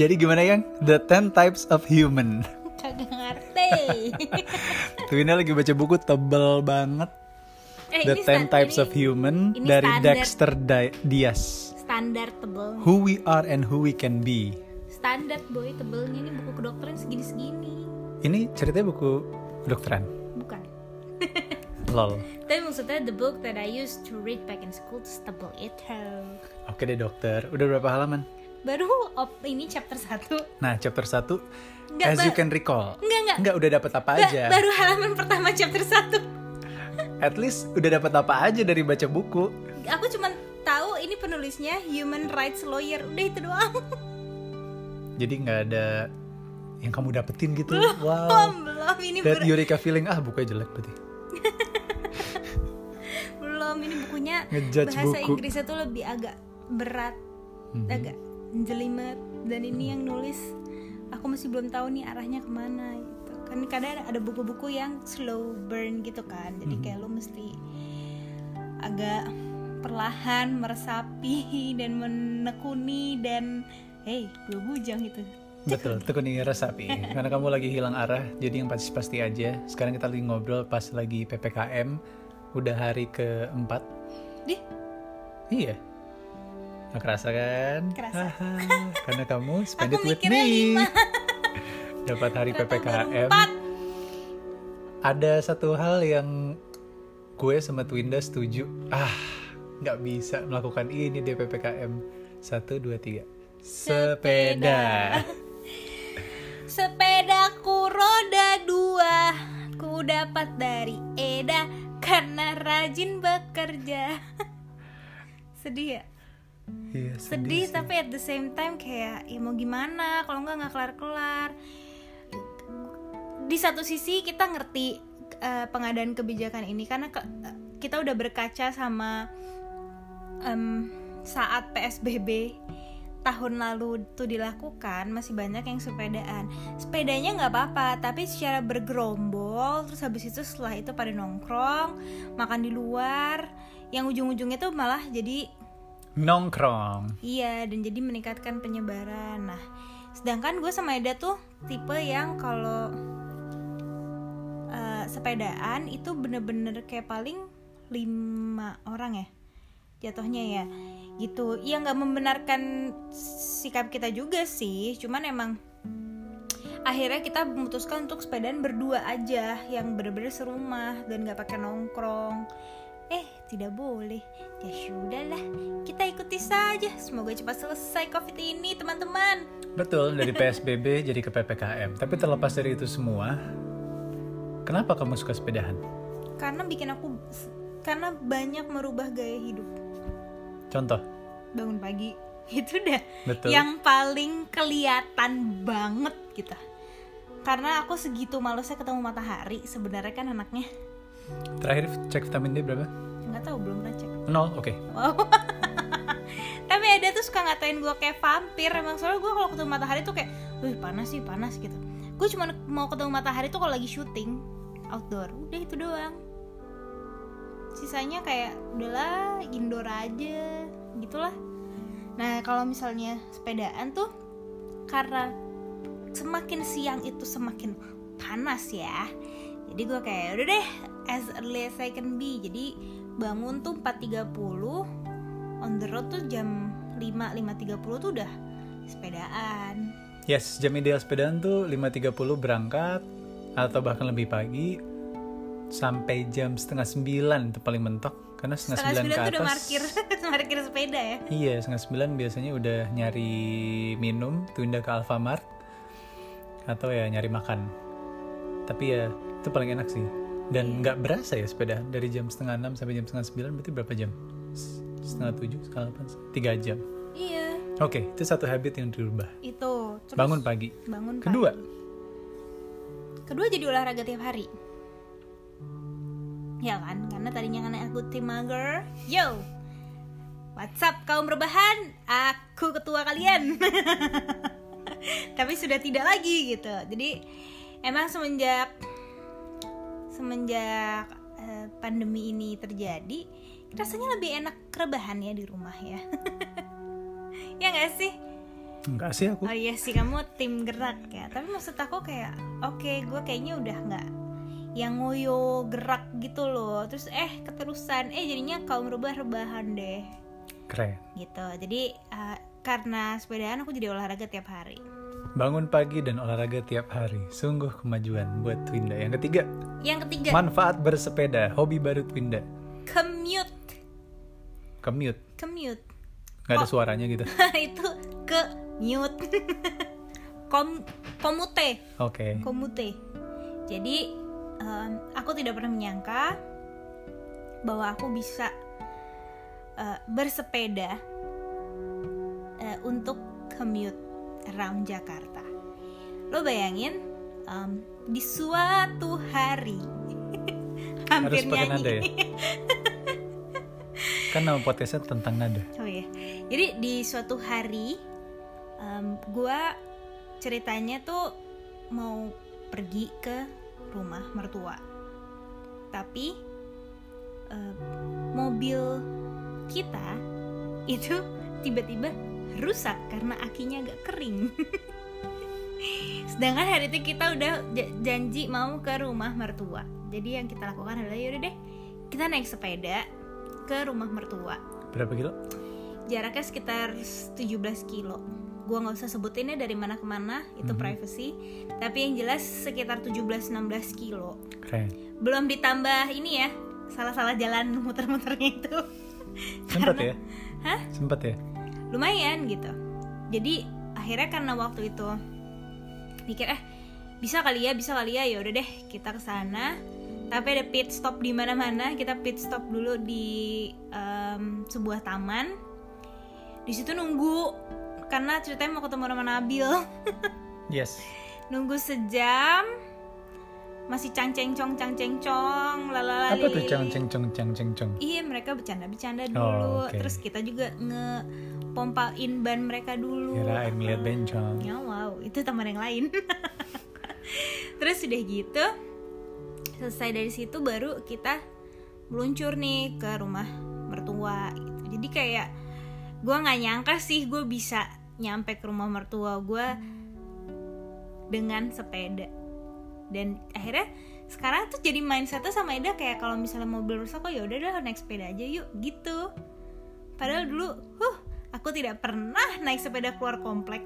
Jadi gimana yang The 10 Types of Human. Kagak ngerti. Twina lagi baca buku tebel banget. Eh, The ini 10 sta- Types ini of Human ini dari standar. Dexter Di- Diaz. Standar tebel. Who we are and who we can be. Standar boy tebelnya ini buku kedokteran segini-segini. Ini ceritanya buku kedokteran. Bukan. Lol. Tapi maksudnya the book that I used to read back in school tuh tebel itu. Oke deh dokter. Udah berapa halaman? Baru op ini chapter 1. Nah, chapter 1 Nggak, as you can recall. Enggak, enggak. Enggak udah dapat apa aja. baru halaman pertama chapter 1. At least udah dapat apa aja dari baca buku. Aku cuma tahu ini penulisnya human rights lawyer. Udah itu doang. Jadi nggak ada yang kamu dapetin gitu. Belum, Wow. belum ini That Eureka feeling ah bukunya jelek berarti. belum ini bukunya Ngejudge bahasa buku. Inggrisnya tuh lebih agak berat, Mhm. agak jelimet dan ini yang nulis aku masih belum tahu nih arahnya ke mana gitu. Kan kadang ada- buku-buku yang slow burn gitu kan. Jadi Mhm. kayak lo mesti agak perlahan meresapi dan menekuni dan hey dua bujang itu Betul, tekuni resapi. Karena kamu lagi hilang arah, jadi yang pasti-pasti aja. Sekarang kita lagi ngobrol pas lagi PPKM, udah hari keempat. Dih. Iya. Nggak kerasa kan? Kerasa. Karena kamu spend it with me. Dapat hari Ternyata PPKM. Ada satu hal yang gue sama Twinda setuju. Ah, nggak bisa melakukan ini di PPKM. Satu, dua, tiga. Sepeda. Sepedaku roda dua Ku dapat dari Eda Karena rajin bekerja Sedih ya? Iya, Sedih sih. tapi at the same time kayak Ya mau gimana? Kalau nggak nggak kelar-kelar. Di satu sisi kita ngerti eh, pengadaan kebijakan ini Karena ke- kita udah berkaca sama em, saat PSBB tahun lalu tuh dilakukan masih banyak yang sepedaan. Sepedanya nggak apa-apa tapi secara bergerombol terus habis itu setelah itu pada nongkrong makan di luar yang ujung-ujungnya tuh malah jadi Nongkrong. iya dan jadi meningkatkan penyebaran. Nah sedangkan gue sama Eda tuh tipe yang kalau eh, sepedaan itu bener-bener kayak paling lima orang ya jatuhnya ya. Gitu. Ya nggak membenarkan sikap kita juga sih. Cuman emang akhirnya kita memutuskan untuk sepedaan berdua aja yang bener-bener serumah dan nggak pakai nongkrong tidak boleh ya sudahlah kita ikuti saja semoga cepat selesai covid ini teman-teman Betul, dari PSBB jadi ke PPKM. Tapi terlepas dari itu semua, kenapa kamu suka sepedahan? karena bikin aku karena banyak merubah gaya hidup Contoh, bangun pagi itu udah betul. yang paling kelihatan banget gitu karena aku segitu malesnya ketemu matahari sebenarnya kan anaknya Terakhir cek vitamin D berapa? Nggak tahu belum pernah cek. Nol, oke. wow. Tapi ada tuh suka ngatain gue kayak vampir emang soalnya gue kalau ketemu matahari tuh kayak wih panas sih panas gitu. Gue cuma mau ketemu matahari tuh kalau lagi syuting outdoor. Udah itu doang. Sisanya kayak udahlah indoor aja gitulah. Nah kalau misalnya sepedaan tuh karena semakin siang itu semakin panas ya jadi gue kayak udah deh as early as I can be. Jadi bangun tuh 4.30 on the road tuh jam 5 5.30 tuh udah sepedaan. Yes, jam ideal sepedaan tuh 5.30 berangkat atau bahkan lebih pagi sampai jam setengah sembilan itu paling mentok karena setengah, setengah sembilan sembilan ke tuh udah atas. parkir parkir sepeda ya? Iya setengah sembilan biasanya udah nyari minum tunda ke Alfamart atau ya nyari makan. Tapi ya itu paling enak sih dan nggak berasa ya sepeda. Dari jam setengah enam sampai jam setengah sembilan berarti berapa jam? Setengah tujuh setengah delapan tiga jam? Iya. Oke itu satu habit yang dirubah. Itu. Terus bangun pagi. bangun kedua? pagi. kedua jadi olahraga tiap hari. Ya kan? Karena tadinya kan aku tim mager. Yo! What's up kaum rebahan aku ketua kalian. Tapi sudah tidak lagi gitu. Jadi emang semenjak semenjak eh, pandemi ini terjadi rasanya lebih enak rebahan ya di rumah ya ya nggak sih enggak sih aku Oh iya sih kamu tim gerak ya. Tapi maksud aku kayak oke gue kayaknya udah nggak yang ngoyo gerak gitu loh. Terus eh keterusan eh jadinya kaum rebah-rebahan deh keren gitu. Jadi eh, karena sepedaan aku jadi olahraga tiap hari. Bangun pagi dan olahraga tiap hari. Sungguh kemajuan buat Twinda. Yang ketiga Yang ketiga. manfaat bersepeda. Hobi baru Twinda. Commute. Commute. Commute. Nggak ada suaranya gitu. Itu ke mute Kom komute. Oke. Komute. Jadi em, aku tidak pernah menyangka bahwa aku bisa eh, bersepeda eh, untuk commute around Jakarta lo bayangin em, di suatu hari hampir Harus nyanyi nada ya? kan nama podcastnya tentang nada Oh iya. Jadi di suatu hari em, gua ceritanya tuh mau pergi ke rumah mertua. Tapi em, mobil kita itu tiba-tiba rusak karena akinya agak kering. Sedangkan hari itu kita udah janji mau ke rumah mertua. Jadi yang kita lakukan adalah yaudah deh kita naik sepeda ke rumah mertua. Berapa kilo? Jaraknya sekitar 17 kilo. Gua nggak usah sebutinnya dari mana ke mana itu Mhm. privacy. Tapi yang jelas sekitar 17-16 kilo. Keren. Belum ditambah ini ya salah-salah jalan muter-muternya itu. Sempat ya? Hah? sempat ya lumayan gitu. Jadi akhirnya karena waktu itu mikir eh bisa kali ya bisa kali ya ya udah deh kita ke sana. Tapi ada pit stop di mana-mana kita pit stop dulu di em, sebuah taman. Di situ nunggu karena ceritanya mau ketemu sama Nabil. Yes. Nunggu sejam masih cangcengcong cangcengcong lalala apa tuh cang ceng cong cang ceng cong Iya mereka bercanda-bercanda Oh, dulu. oke. Terus kita juga ngepompain ban mereka dulu. Kirain ngeliat bencong. Ya wow itu teman yang lain. Terus udah gitu Selesai dari situ baru kita meluncur nih ke rumah mertua gitu. Jadi kayak gue nggak nyangka sih gue bisa nyampe ke rumah mertua gue dengan sepeda. Dan akhirnya sekarang tuh jadi mindsetnya sama Eda kayak kalau misalnya mobil rusak oh ya udah dah naik sepeda aja yuk gitu. Padahal dulu huh aku tidak pernah naik sepeda keluar komplek.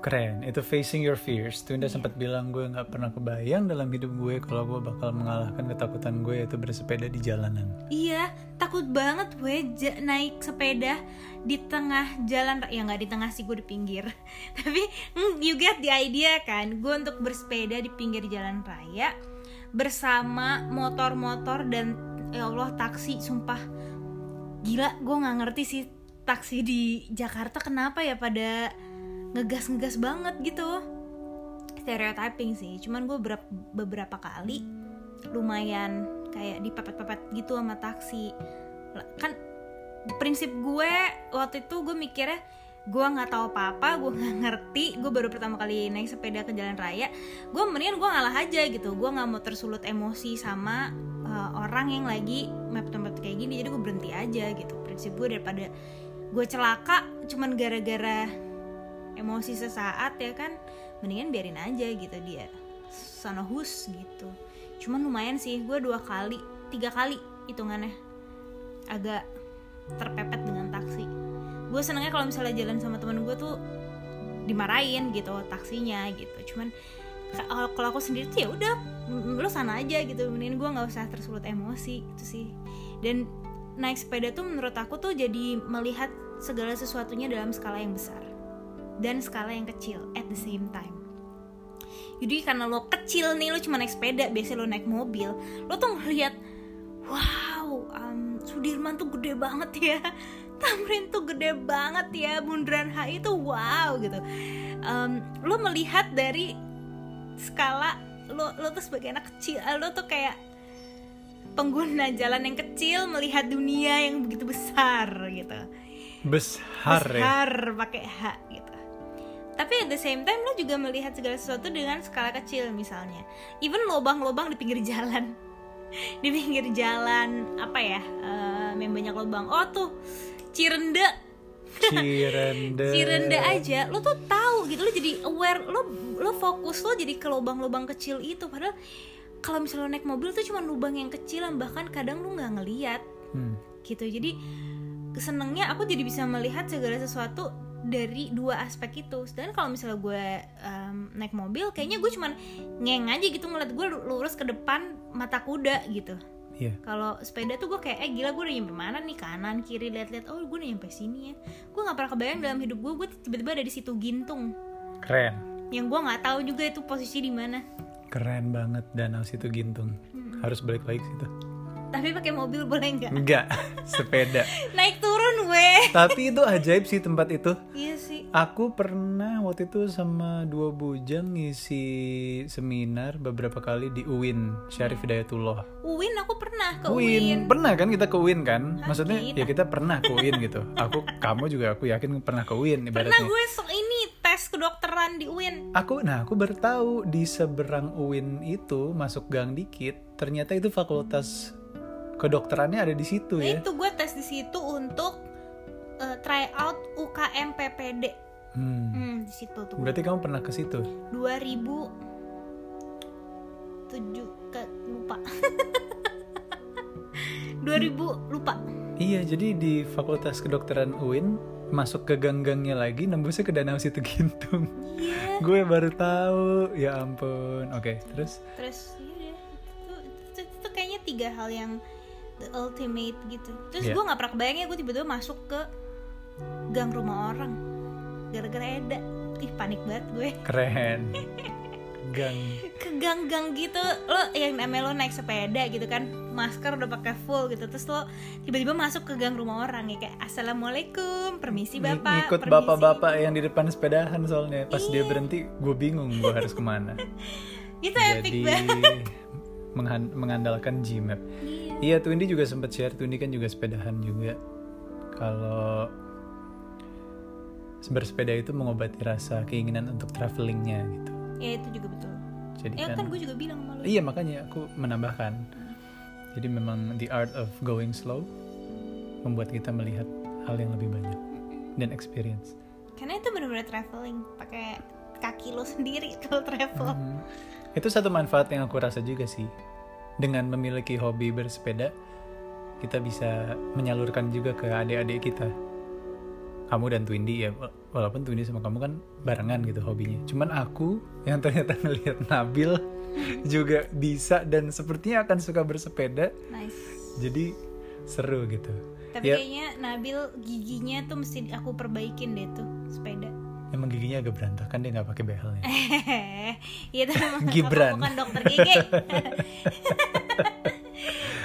Keren itu facing your fears. Twinda Iya. sempat bilang gue nggak pernah kebayang dalam hidup gue kalau gue bakal mengalahkan ketakutan gue yaitu bersepeda di jalanan. Iya takut banget gue naik sepeda di tengah jalan ya nggak di tengah sih gue di pinggir. Tapi mm, you get the idea kan? Gue untuk bersepeda di pinggir jalan raya bersama motor-motor dan ya Allah taksi sumpah. Gila gue nggak ngerti sih taksi di Jakarta kenapa ya pada ngegas-ngegas banget gitu? Stereotyping sih cuman gue beberapa kali lumayan kayak dipepet-pepet gitu sama taksi. Kan prinsip gue waktu itu gue mikirnya gue nggak tahu apa-apa gue nggak ngerti gue baru pertama kali naik sepeda ke jalan raya gue mendingan gue ngalah aja gitu. Gue nggak mau tersulut emosi sama uh, orang yang lagi mepet-mepet kayak gini jadi gue berhenti aja gitu. Prinsip gue daripada gue celaka cuman gara-gara emosi sesaat ya kan. Mendingan biarin aja gitu dia sana hus gitu. Cuman lumayan sih gue dua kali tiga kali hitungannya. Agak terpepet dengan taksi. Gue senengnya kalau misalnya jalan sama temen gue tuh dimarahin gitu taksinya gitu. Cuman ka- kalau aku sendiri tuh ya udah lo sana aja gitu. Mending gue nggak usah tersulut emosi gitu sih. Dan naik sepeda tuh menurut aku tuh jadi melihat segala sesuatunya dalam skala yang besar dan skala yang kecil at the same time. Jadi karena lo kecil nih lo cuma naik sepeda biasanya lo naik mobil lo tuh ngeliat wow um, Sudirman tuh gede banget ya Tamrin tuh gede banget ya Bundaran HI tuh wow gitu. Um, lo melihat dari skala lo lo tuh sebagai anak kecil lo tuh kayak pengguna jalan yang kecil melihat dunia yang begitu besar gitu. Besar, ya? Besar pakai H gitu. Tapi at the same time lo juga melihat segala sesuatu dengan skala kecil misalnya. Even lobang-lobang di pinggir jalan. Di pinggir jalan apa ya yang banyak lubang oh tuh Cirende. Cirende. Cirende aja. Lo tuh tahu gitu lo jadi aware lo lo fokus lo jadi ke lubang-lubang kecil itu. Padahal kalau misalnya lo naik mobil tuh cuma lubang yang kecil bahkan kadang lo nggak ngeliat. Hmm. gitu. Jadi senengnya aku jadi bisa melihat segala sesuatu dari dua aspek itu. Sedangkan kalau misalnya gue em, naik mobil kayaknya gue cuman ngeng aja gitu ngeliat gue lurus ke depan mata kuda gitu. Iya. kalau sepeda tuh gue kayak eh gila gue udah nyampe mana nih? Kanan kiri lihat-lihat oh gue udah nyampe sini ya. Gue nggak pernah kebayang dalam hidup gue gue tiba-tiba ada di situ gintung. Keren. yang gue nggak tahu juga itu posisi di mana Keren banget danau situ gintung. Harus balik lagi situ. tapi pakai mobil boleh nggak Enggak, sepeda. naik turun weh Tapi itu ajaib sih tempat itu. iya sih Aku pernah waktu itu sama dua bujang ngisi seminar beberapa kali di UIN Syarif Hidayatullah. Uin aku pernah ke UIN. Uin pernah kan kita ke UIN kan? Maksudnya kita. ya kita pernah ke UIN gitu. Aku kamu juga aku yakin pernah ke UIN Pernah ibaratnya. gue sok ini tes kedokteran di UIN. Aku nah aku baru tahu di seberang UIN itu masuk gang dikit ternyata itu fakultas kedokterannya ada di situ Nah ya. itu gue tes di situ untuk uh, try out UKM PPD. Hmm. Hmm, di situ tuh. Berarti kamu pernah ke situ? 2007 ke lupa. 2000 lupa. Iya, jadi di Fakultas Kedokteran UIN masuk ke gang-gangnya lagi nembusnya ke Danau Situ Gintung. Iya. Gue baru tahu. Ya ampun. Oke, terus Terus iya itu, itu, itu kayaknya tiga hal yang the ultimate gitu. Terus Iya. gue nggak pernah kebayangnya gue tiba-tiba masuk ke gang rumah orang gara-gara Eda. Ih panik banget gue. keren. Gang. ke gang-gang gitu lo yang namanya lo naik sepeda gitu kan masker udah pakai full gitu terus lo tiba-tiba masuk ke gang rumah orang ya kayak assalamualaikum permisi Ng- bapak Ngikut permisi." bapak-bapak yang di depan sepedahan soalnya. Pas Iya. dia berhenti, gue bingung gue harus ke mana. itu epic Jadi banget menghan- mengandalkan Gmap. Iya. Iya, Twindy juga sempat share. Twindy kan juga sepedahan juga. Kalau bersepeda itu mengobati rasa keinginan untuk travelingnya gitu. ya itu juga betul Jadi ya kan, kan gue juga bilang sama lo iya makanya aku menambahkan. Jadi memang the art of going slow membuat kita melihat hal yang lebih banyak dan experience. karena itu benar-benar traveling pakai kaki lo sendiri kalau travel Mhm. Itu satu manfaat yang aku rasa juga sih. Dengan memiliki hobi bersepeda, kita bisa menyalurkan juga ke adik-adik kita. Kamu dan Twindy ya, wa- walaupun Twindy sama kamu kan barengan gitu hobinya. Cuman aku yang ternyata ngelihat Nabil juga bisa dan sepertinya akan suka bersepeda. nice Jadi seru gitu. tapi Ya. kayaknya Nabil giginya tuh mesti aku perbaikin deh tuh sepeda Emang giginya agak berantakan dia nggak pakai behelnya. Iya tapi Gibran. aku bukan dokter gigi.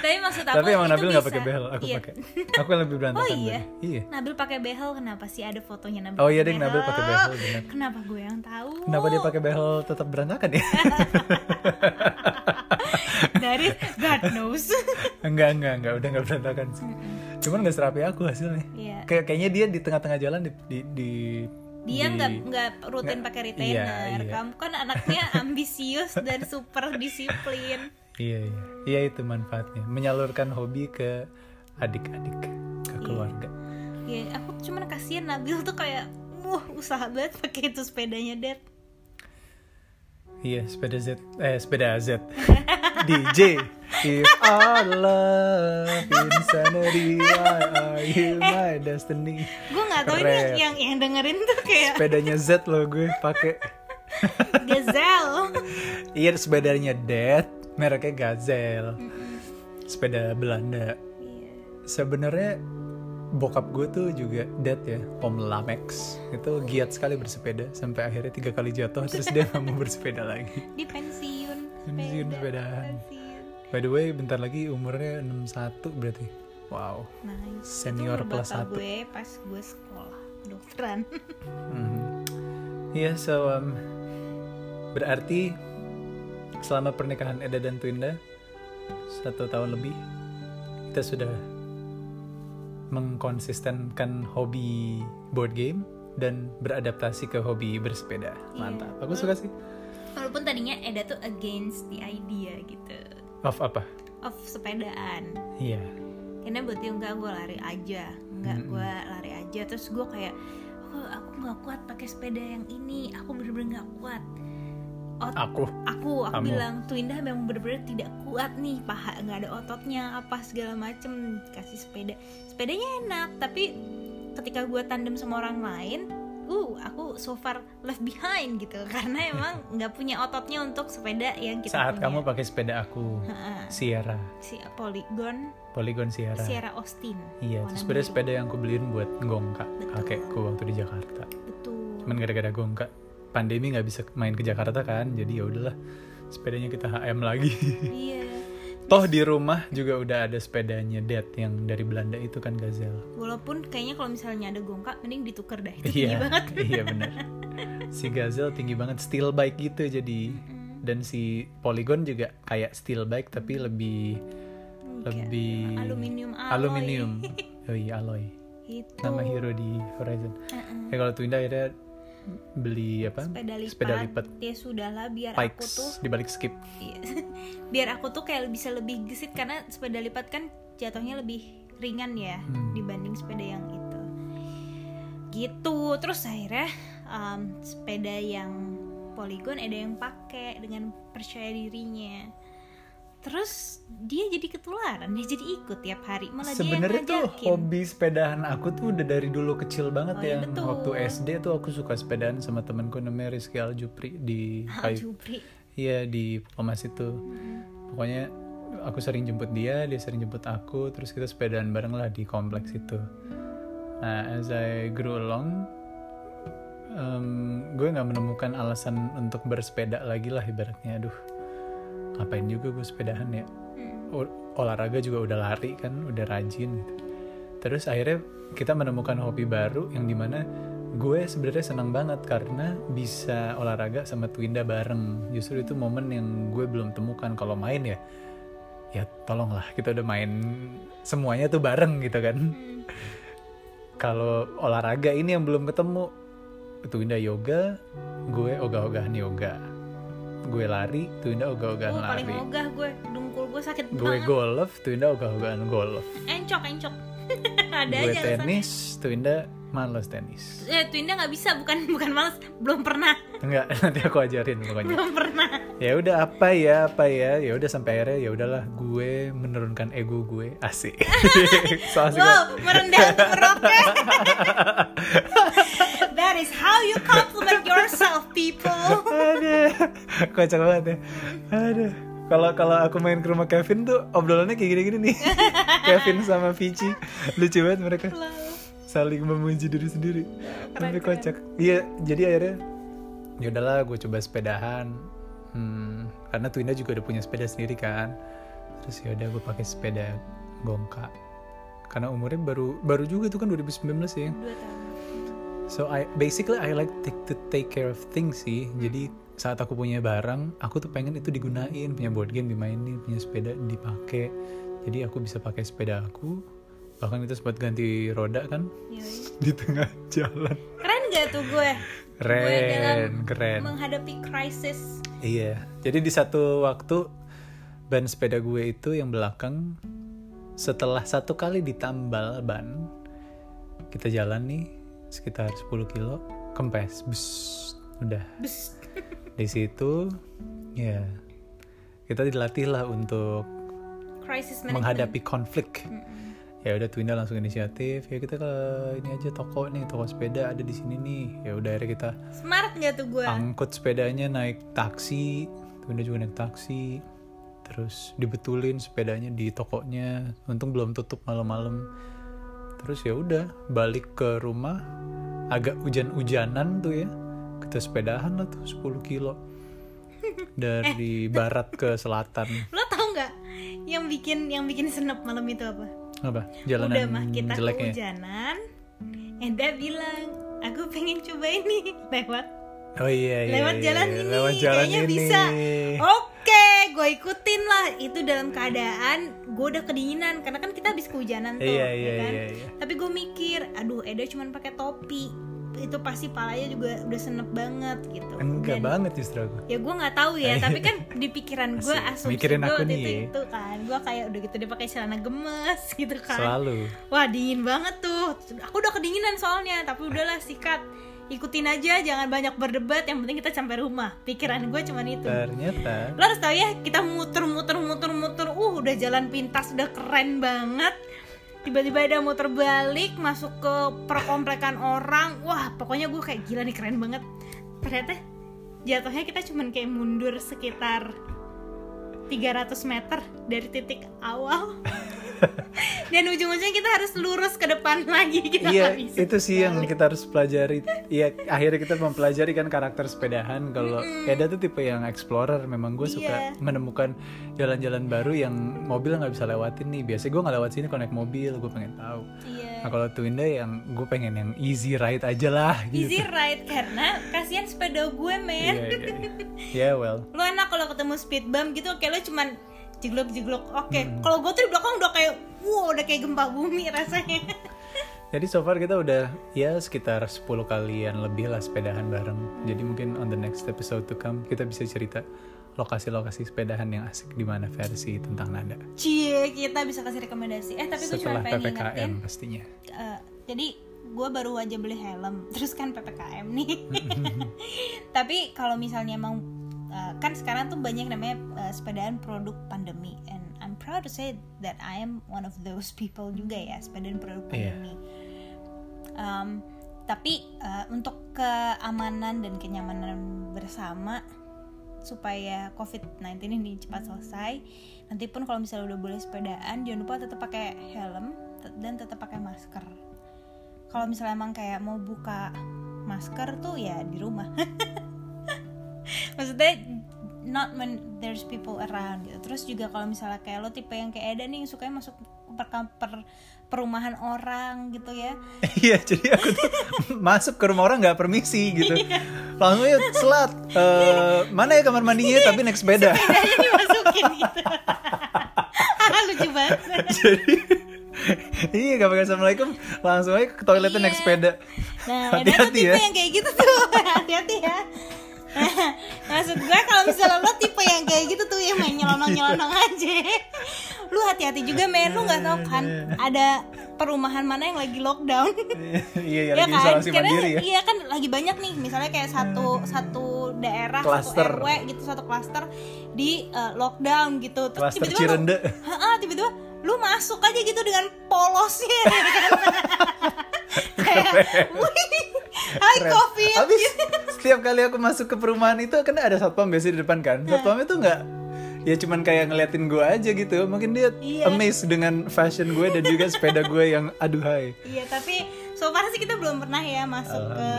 tapi maksud aku Tapi emang Nabil nggak pakai behel, aku Iya. pakai. Aku yang lebih berantakan. Oh, iya? dari- Iya. Nabil pakai behel kenapa sih ada fotonya Nabil? Oh iya deh Nabil pakai behel bener. Kenapa gue yang tahu? Kenapa dia pakai behel tetap berantakan ya? Dari God knows. enggak enggak enggak udah enggak berantakan sih. Cuman nggak serapi aku hasilnya. Iya. Kayak kayaknya dia di tengah-tengah jalan di di, di Dia di- nggak nggak rutin nggak- pakai iya, retainer. iya. Kamu kan anaknya ambisius dan super disiplin. Iya iya. Iya itu manfaatnya. Menyalurkan hobi ke adik-adik, ke Iya. keluarga. Ya aku cuman kasihan Nabil tuh kayak wah usaha banget pakai itu sepedanya Dad. Iya, sepeda Z eh sepeda Z. DJ If I love insanity are you my destiny Gue nggak tahu ini yang yang dengerin tuh kayak Sepedanya Z loh gue pakai Gazelle. Iya sepedanya Dad, mereknya Gazelle. Sepeda Belanda. Iya. Sebenarnya bokap gue tuh juga Dad ya, Om Lamex. Itu giat sekali bersepeda sampai akhirnya tiga kali jatuh terus dia nggak mau bersepeda lagi. Di pensiun. Pensiun sepeda, sepedahan. pensiun. By the way, bentar lagi umurnya 61 berarti. Wow. Nice. Senior Itu bapak satu. gue pas gue sekolah kedokteran. Mhm. Iya, so um, berarti selama pernikahan Eda dan Twinda satu tahun lebih kita sudah mengkonsistenkan hobi board game dan beradaptasi ke hobi bersepeda. Mantap. Aku suka sih. Walaupun tadinya Eda tuh against the idea gitu Of apa? of sepedaan. Iya. Karena buat dia enggak gue lari aja, enggak Mm-mm. gue lari aja terus gue kayak aku aku nggak kuat pakai sepeda yang ini aku bener-bener nggak kuat Ot- aku. aku aku Kamu. bilang tuh Indah memang bener-bener tidak kuat nih paha nggak ada ototnya apa segala macem kasih sepeda. Sepedanya enak tapi ketika gue tandem sama orang lain uh aku so far left behind gitu. Karena emang nggak punya ototnya untuk sepeda yang kita saat punya. kamu pakai sepeda aku Ha-ha. Sierra. Si Polygon. Polygon Sierra. Sierra Austin iya itu sepeda sepeda yang aku beliin buat gongka kakekku waktu di Jakarta. Betul. Cuman gara-gara gongka pandemi nggak bisa main ke Jakarta kan jadi ya udahlah sepedanya kita HM lagi. Iya. Toh di rumah juga udah ada sepedanya Dad yang dari Belanda itu kan Gazelle. Walaupun kayaknya kalau misalnya ada gongka mending ditukar dah itu tinggi iya banget. iya benar. Si Gazelle tinggi banget steel bike gitu jadi. Dan si Polygon juga kayak steel bike tapi lebih lebih aluminium alloy. aluminium. Oh iya alloy. Itu nama hero di Horizon. Uh-uh. ya kalau Twinda akhirnya beli apa? Sepeda lipat, sepeda lipat. Ya sudahlah biar aku pikes tuh di balik skip. Iya. biar aku tuh kayak bisa lebih gesit karena sepeda lipat kan jatuhnya lebih ringan ya Hmm. dibanding sepeda yang itu. Gitu. Terus akhirnya um, sepeda yang polygon ada yang pakai dengan percaya dirinya terus dia jadi ketularan dia jadi ikut tiap hari malah Sebenarnya tuh hobi sepedahan aku tuh udah dari dulu kecil banget Oh, ya. betul. Waktu SD tuh aku suka sepedahan sama temanku namanya Rizky Aljupri di Ah, kayu. Jupri Iya di Pemas itu. Pokoknya aku sering jemput dia, dia sering jemput aku, terus kita sepedahan bareng lah di kompleks itu. Nah, as I grew along, em, gue nggak menemukan alasan untuk bersepeda lagi lah ibaratnya. Aduh, ngapain juga gue sepedahan ya? Hmm. Ol- olahraga juga udah lari kan, udah rajin gitu. Terus akhirnya kita menemukan hobi baru yang di mana gue sebenarnya senang banget karena bisa olahraga sama Twinda bareng. Justru itu momen yang gue belum temukan kalau main ya. Ya tolonglah kita udah main semuanya tuh bareng gitu kan. Hmm. Kalau olahraga ini yang belum ketemu. Twinda yoga, gue ogah-ogahan yoga. Gue lari, Twinda ogah-ogahan Oh, paling lari. ogah gue dengkul gue sakit Gue banget golf, Twinda ogah-ogahan golf. encok encok ada gue aja tenis, Twinda males tenis. eh Twinda nggak bisa bukan bukan males belum pernah Enggak, nanti aku ajarin pokoknya. belum pernah Ya udah apa ya, apa ya. Ya udah sampai akhirnya ya udahlah gue menurunkan ego gue. Asik. so asik wow merendah untuk merokok that is how you compliment yourself people Aduh, kocak banget ya. Aduh. Kalau kalau aku main ke rumah Kevin tuh obrolannya kayak gini-gini nih. Kevin sama Vici lucu banget mereka saling memuji diri sendiri. Tapi keren. kocak. Iya, jadi akhirnya ya udahlah gue coba sepedahan. Hmm, karena Twinda juga udah punya sepeda sendiri kan. Terus ya udah gue pakai sepeda gongka. Karena umurnya baru baru juga tuh kan 2019 ya. dua tahun So I basically I like to, to take care of things sih. Jadi saat aku punya barang, aku tuh pengen itu digunain, punya board game dimainin, punya sepeda dipakai. Jadi aku bisa pakai sepeda aku. Bahkan itu sempat ganti roda kan Yoi. di tengah jalan. keren gak tuh gue gue dalam Keren, keren. menghadapi krisis Iya. Jadi di satu waktu ban sepeda gue itu yang belakang setelah satu kali ditambal ban kita jalan nih sekitar 10 kilo kempes. Bus udah. Bus. di situ ya kita dilatih lah untuk crisis management. menghadapi konflik. Mm-mm. ya udah Twinda langsung inisiatif. Ya kita ke ini aja toko nih toko sepeda ada di sini nih. Ya udah akhirnya kita smart gak tuh gue angkut sepedanya naik taksi. Twinda juga naik taksi. Terus dibetulin sepedanya di tokonya. Untung belum tutup malam-malam terus ya udah balik ke rumah agak hujan-hujanan tuh ya. Kita sepedahan lah tuh 10 kilo. Dari barat ke selatan. Lo tau nggak yang bikin yang bikin senep malam itu apa? Apa? Jalanan udah mah kita jeleknya kehujanan Enda bilang aku pengen coba ini lewat oh iya iya lewat iya, jalan iya. ini lewat jalan kayaknya ini. bisa. Oke gue ikutin lah. Itu dalam keadaan gue udah kedinginan. Karena kan kita habis kehujanan tuh iya ya iya kan? iya iya. Tapi gue mikir aduh Eda cuma pakai topi. Itu pasti palanya juga udah senep banget gitu. Enggak Dan- banget justru aku. Ya gue nggak tahu ya tapi kan di pikiran gue asumsi Mikirin gue aku waktu nih itu ya. itu kan. Gue kayak udah gitu dia pakai celana gemes gitu kan. Selalu. Wah dingin banget tuh. Aku udah kedinginan soalnya tapi udahlah sikat ikutin aja jangan banyak berdebat yang penting kita sampai rumah. Pikiran gue cuman itu. Ternyata. Lo harus tahu ya kita muter muter muter muter uh udah jalan pintas udah keren banget. Tiba-tiba ada muter balik masuk ke perkomplekan orang. Wah pokoknya gue kayak gila nih keren banget. Ternyata jatuhnya kita cuman kayak mundur sekitar 300 meter dari titik awal dan ujung-ujungnya kita harus lurus ke depan lagi kita Iya, bisa itu sih yang kita harus pelajari. Iya, akhirnya kita mempelajari kan karakter sepedahan. Kalau Eda tuh tipe yang explorer. Memang gue suka Iya. menemukan jalan-jalan baru yang mobil nggak bisa lewatin nih. Biasanya gue nggak lewat sini kalau naik mobil. Gue pengen tahu. iya Nah kalau Twinda yang gue pengen yang easy ride aja lah. Gitu. easy ride karena kasihan sepeda gue men Iya, iya, iya. Ya well. lo enak kalau ketemu speed bump gitu kayak lo cuman jeglok jeglok oke Hmm. kalau gue tuh di belakang udah kayak wow udah kayak gempa bumi rasanya Jadi so far kita udah ya sekitar 10 kalian lebih lah sepedahan bareng. Jadi mungkin on the next episode to come kita bisa cerita lokasi-lokasi sepedahan yang asik di mana versi tentang nada. cie kita bisa kasih rekomendasi eh tapi gue cuma Setelah pengen PPKM ngingetin pastinya. eh, jadi gue baru aja beli helm terus kan ppkm nih tapi kalau misalnya emang eh, kan sekarang tuh banyak namanya eh, sepedaan produk pandemi and I'm proud to say that I am one of those people juga ya sepedaan produk Iya. pandemi Um, tapi eh, untuk keamanan dan kenyamanan bersama supaya COVID-19 ini cepat selesai. Nanti pun kalau misalnya udah boleh sepedaan, jangan lupa tetap pakai helm dan tetap pakai masker. Kalau misalnya emang kayak mau buka masker tuh ya di rumah. Maksudnya not when there's people around gitu. Terus juga kalau misalnya kayak lo tipe yang kayak Eda nih yang sukanya masuk per, per perumahan orang gitu ya. Iya, jadi aku tuh masuk ke rumah orang nggak permisi gitu. Langsung ya selat. Eh, mana ya kamar mandinya tapi naik sepeda. Sepedanya dimasukin gitu. Lucu banget. jadi iya gak pakai assalamualaikum langsung aja ke toiletnya naik Iya. sepeda. Nah, Hati-hati tipe ya. yang kayak gitu tuh. Hati-hati ya. Maksud gue kalau misalnya lo tipe yang kayak gitu tuh yang main nyelonong-nyelonong aja. Lu hati-hati juga men, lu nggak tahu kan ada perumahan mana yang lagi lockdown. Iya, ya, ya lagi kan? isolasi Karena mandiri ya. iya kan lagi banyak nih, misalnya kayak satu satu daerah, Cluster. satu RW gitu, satu klaster di eh, lockdown gitu. Terus tiba-tiba Cirende. Tiba-tiba lu masuk aja gitu dengan polosnya kayak wih hai covid Habis gitu. Setiap kali aku masuk ke perumahan itu kan ada satpam biasanya di depan kan. Nah. Satpam itu nggak ya cuman kayak ngeliatin gue aja gitu. Mungkin dia Iya. amazed dengan fashion gue dan juga sepeda gue yang aduhai. iya tapi so far sih kita belum pernah ya masuk ke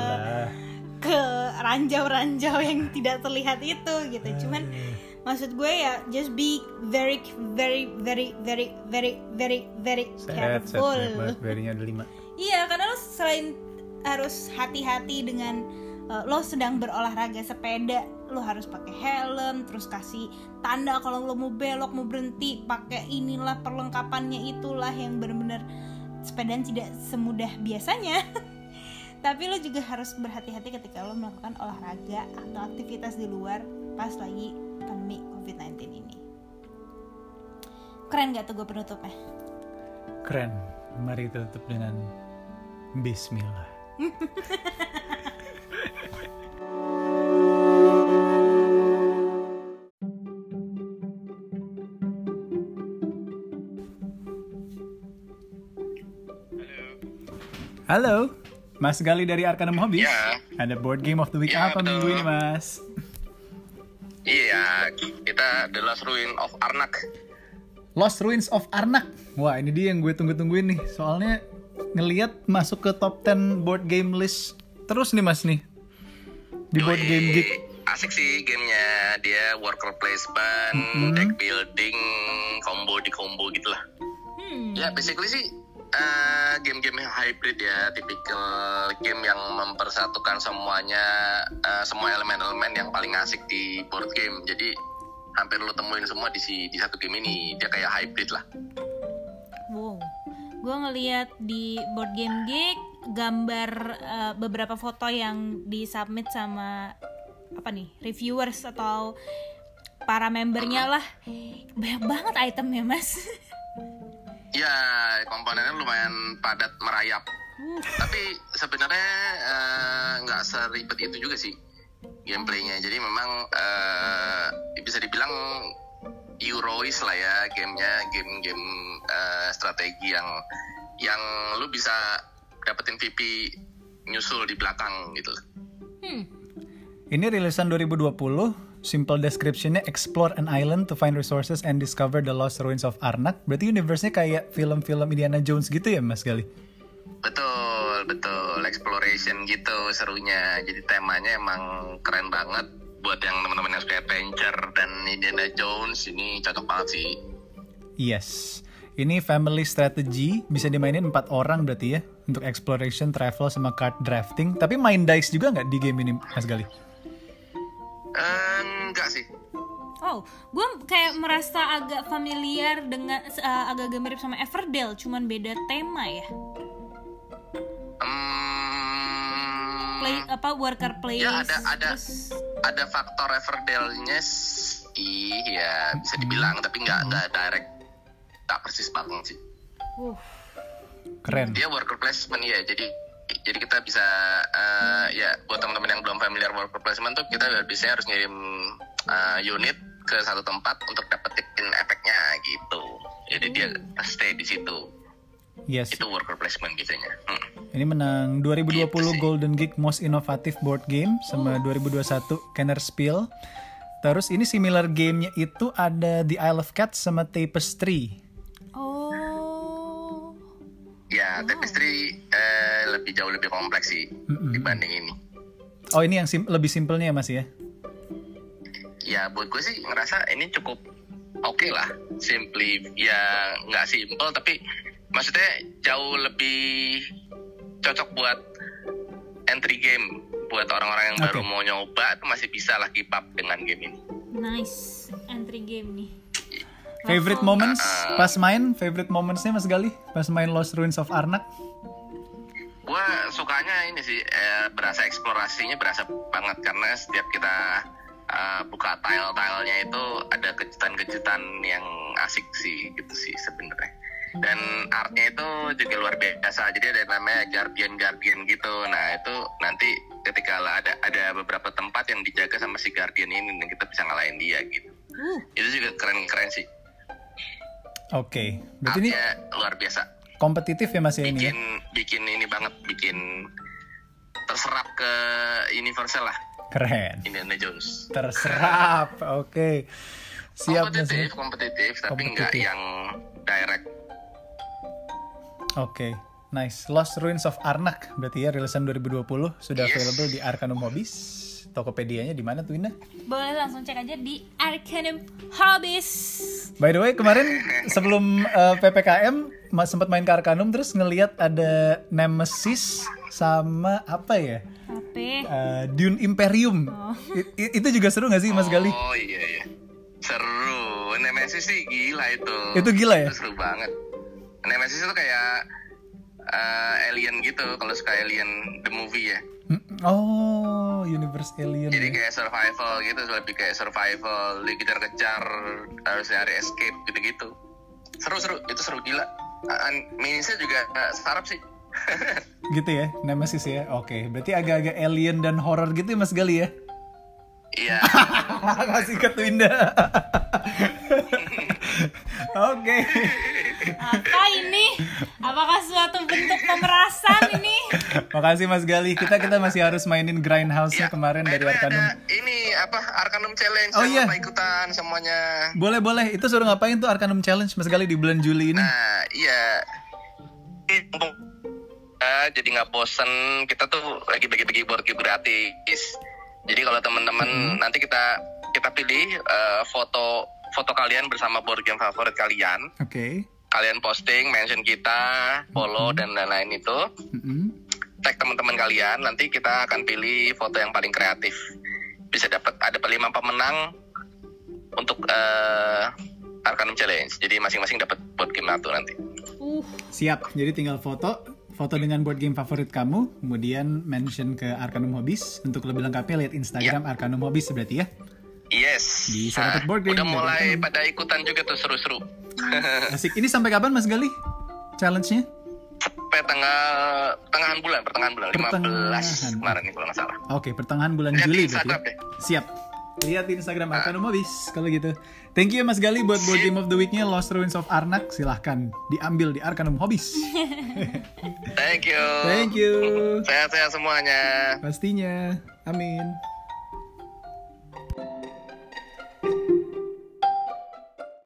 ke ranjau-ranjau yang tidak terlihat itu gitu cuman maksud gue ya just be very very very very very very very Set, set, careful ada lima. Iya, karena lo selain harus hati-hati dengan uh, lo sedang berolahraga sepeda, lo harus pakai helm, terus kasih tanda kalau lo mau belok, mau berhenti, pakai inilah perlengkapannya itulah yang benar-benar sepedaan tidak semudah biasanya. Tapi lo juga harus berhati-hati ketika lo melakukan olahraga atau aktivitas di luar pas lagi pandemi COVID-19 ini. Keren gak tuh gue penutupnya? Keren. Mari kita tutup dengan Bismillah. Halo, Mas Gali dari Arkanum Hobbies. Ya. Ada board game of the week Ya, apa betul. minggu ini, Mas? Iya, kita The Last Ruin of Arnak. Lost Ruins of Arnak. Wah, ini dia yang gue tunggu-tungguin nih. Soalnya ngeliat masuk ke top 10 board game list terus nih Mas nih. Di board Yoi, game geek. Asik sih gamenya. Dia worker placement, Mhm. deck building, combo di combo gitulah. Hmm. Ya, basically sih eh, game-game hybrid ya, tipikal game yang mempersatukan semuanya, eh, semua elemen-elemen yang paling asik di board game. Jadi hampir lo temuin semua di si- di satu game ini. Dia kayak hybrid lah. Wow, gue ngeliat di board game geek gambar eh, beberapa foto yang disubmit sama apa nih reviewers atau para membernya lah banyak banget itemnya mas Ya, komponennya lumayan padat merayap. Tapi sebenarnya eh, nggak seribet itu juga sih gameplaynya. Jadi memang eh, bisa dibilang Eurois lah ya gamenya, game-game eh, strategi yang yang lu bisa dapetin VP nyusul di belakang gitu. hmm. Ini rilisan 2020, simple description-nya explore an island to find resources and discover the lost ruins of Arnak. Berarti universe-nya kayak film-film Indiana Jones gitu ya Mas Gali? Betul, betul. Exploration gitu serunya. Jadi temanya emang keren banget. Buat yang teman-teman yang suka adventure dan Indiana Jones ini cocok banget sih. Yes. Ini family strategy, bisa dimainin empat orang berarti ya untuk exploration, travel, sama card drafting. Tapi main dice juga nggak di game ini, Mas Gali? Eh, enggak sih. Oh, gue kayak merasa agak familiar dengan eh, agak-agak mirip sama Everdell, cuman beda tema ya. Hmm, Play apa worker place. Ya, ada- ada. terus- ada faktor Everdell-nya sih, ya bisa dibilang, tapi nggak nggak direct, nggak persis banget sih. uh, Keren. Dia worker placement ya, jadi jadi kita bisa eh, ya buat teman-teman yang belum familiar worker placement tuh kita biasanya harus ngirim eh, unit ke satu tempat untuk dapetin efeknya gitu. Jadi dia stay di situ. Yes. Itu worker placement biasanya. Hmm. Ini menang 2020 Gitu. Golden Geek Most Innovative Board Game sama 2021 Kenner Spiel. Terus ini similar gamenya itu ada The Isle of Cats sama Tapestry. oh. Ya, tapestry eh, lebih jauh lebih kompleks sih Mm-mm. dibanding ini. Oh ini yang sim- lebih simpelnya ya Mas ya? Ya buat gue sih ngerasa ini cukup oke lah, simply ya nggak simple tapi maksudnya jauh lebih cocok buat entry game buat orang-orang yang baru Oke. mau nyoba tuh masih bisa lah keep up dengan game ini. Nice entry game nih. Favorite moments pas main? Favorite momentsnya Mas Gali? Pas main Lost Ruins of Arnak? Gue sukanya ini sih eh, berasa eksplorasinya berasa banget karena setiap kita eh, buka tile-tilenya itu ada kejutan-kejutan yang asik sih gitu sih sebenarnya. Dan artnya itu juga luar biasa. Jadi ada namanya guardian guardian gitu. Nah itu nanti ketika ada ada beberapa tempat yang dijaga sama si guardian ini dan kita bisa ngalahin dia gitu. Uh, Itu juga keren-keren sih. Oke, berarti ini luar biasa. kompetitif ya Mas ya ini ya? bikin bikin ini banget bikin terserap ke universal lah Keren. Indiana Jones Terserap. Oke. Siap Mas. ya. kompetitif kompetitif tapi nggak yang direct Oke. Nice. Lost Ruins of Arnak berarti ya rilisan 2020 sudah Yes. available di Arcanum Hobbies. Tokopedia-nya di mana tuh Indah? boleh langsung cek aja di Arcanum Hobbies. By the way, kemarin sebelum uh, PPKM ma- sempat main ke Arcanum terus ngelihat ada Nemesis sama apa ya? Uh, Dune Imperium. I- itu juga seru gak sih Mas Gali? oh iya iya seru Nemesis sih gila itu Itu gila ya? itu seru banget Nemesis itu kayak eh, alien gitu kalau suka alien the movie ya Mm, Oh, Universe Alien. Jadi ya. kayak survival gitu, lebih kayak survival, dikejar-kejar, harus nyari escape gitu-gitu. Seru-seru, itu seru gila. Minisnya juga uh, startup sih. Gitu ya, Nemesis ya. Oke, berarti agak-agak alien dan horror gitu ya Mas Gali ya? Iya, Kasih ke Twinda. Oke. Apa ini? Apakah suatu bentuk pemerasan ini? Makasih Mas Gali. Kita kita masih harus mainin Grindhouse-nya Iya. kemarin By dari Arcanum. ada ini apa Arcanum Challenge Oh, iya. ikutan semuanya. Boleh boleh. Itu suruh ngapain tuh Arcanum Challenge Mas Gali di bulan Juli ini? Nah, iya. Eh, jadi nggak bosen kita tuh lagi bagi-bagi board game gratis. Jadi kalau teman-teman nanti kita kita pilih eh, foto foto kalian bersama board game favorit kalian. Oke. Kalian posting, mention kita, follow dan lain-lain itu. Mm-mm. Tag teman-teman kalian, nanti kita akan pilih foto yang paling kreatif. Bisa dapat ada lima pemenang untuk eh, Arcanum Challenge. Jadi masing-masing dapat board game satu nanti. Uh, Siap. Jadi tinggal foto, foto dengan board game favorit kamu, kemudian mention ke Arcanum Hobbies. Untuk lebih lengkapnya lihat Instagram Arcanum Hobbies berarti ya. Yes. Bisa Nah, board game Udah dari mulai Arcanum. pada ikutan juga tuh seru-seru. Asik. Ini sampai kapan Mas Gali? Challenge-nya? Sampai tanggal pertengahan bulan, pertengahan bulan 15 Pertengahan. kemarin nih kalau nggak salah. Oke, pertengahan bulan Lihat Juli berarti. Ya? Siap. Lihat di Instagram Arcanum Hobbies kalau gitu. Thank you Mas Gali buat board game of the week-nya Lost Ruins of Arnak. Silahkan diambil di Arcanum Hobbies. Thank you. Thank you. Sehat-sehat semuanya. Pastinya. Amin.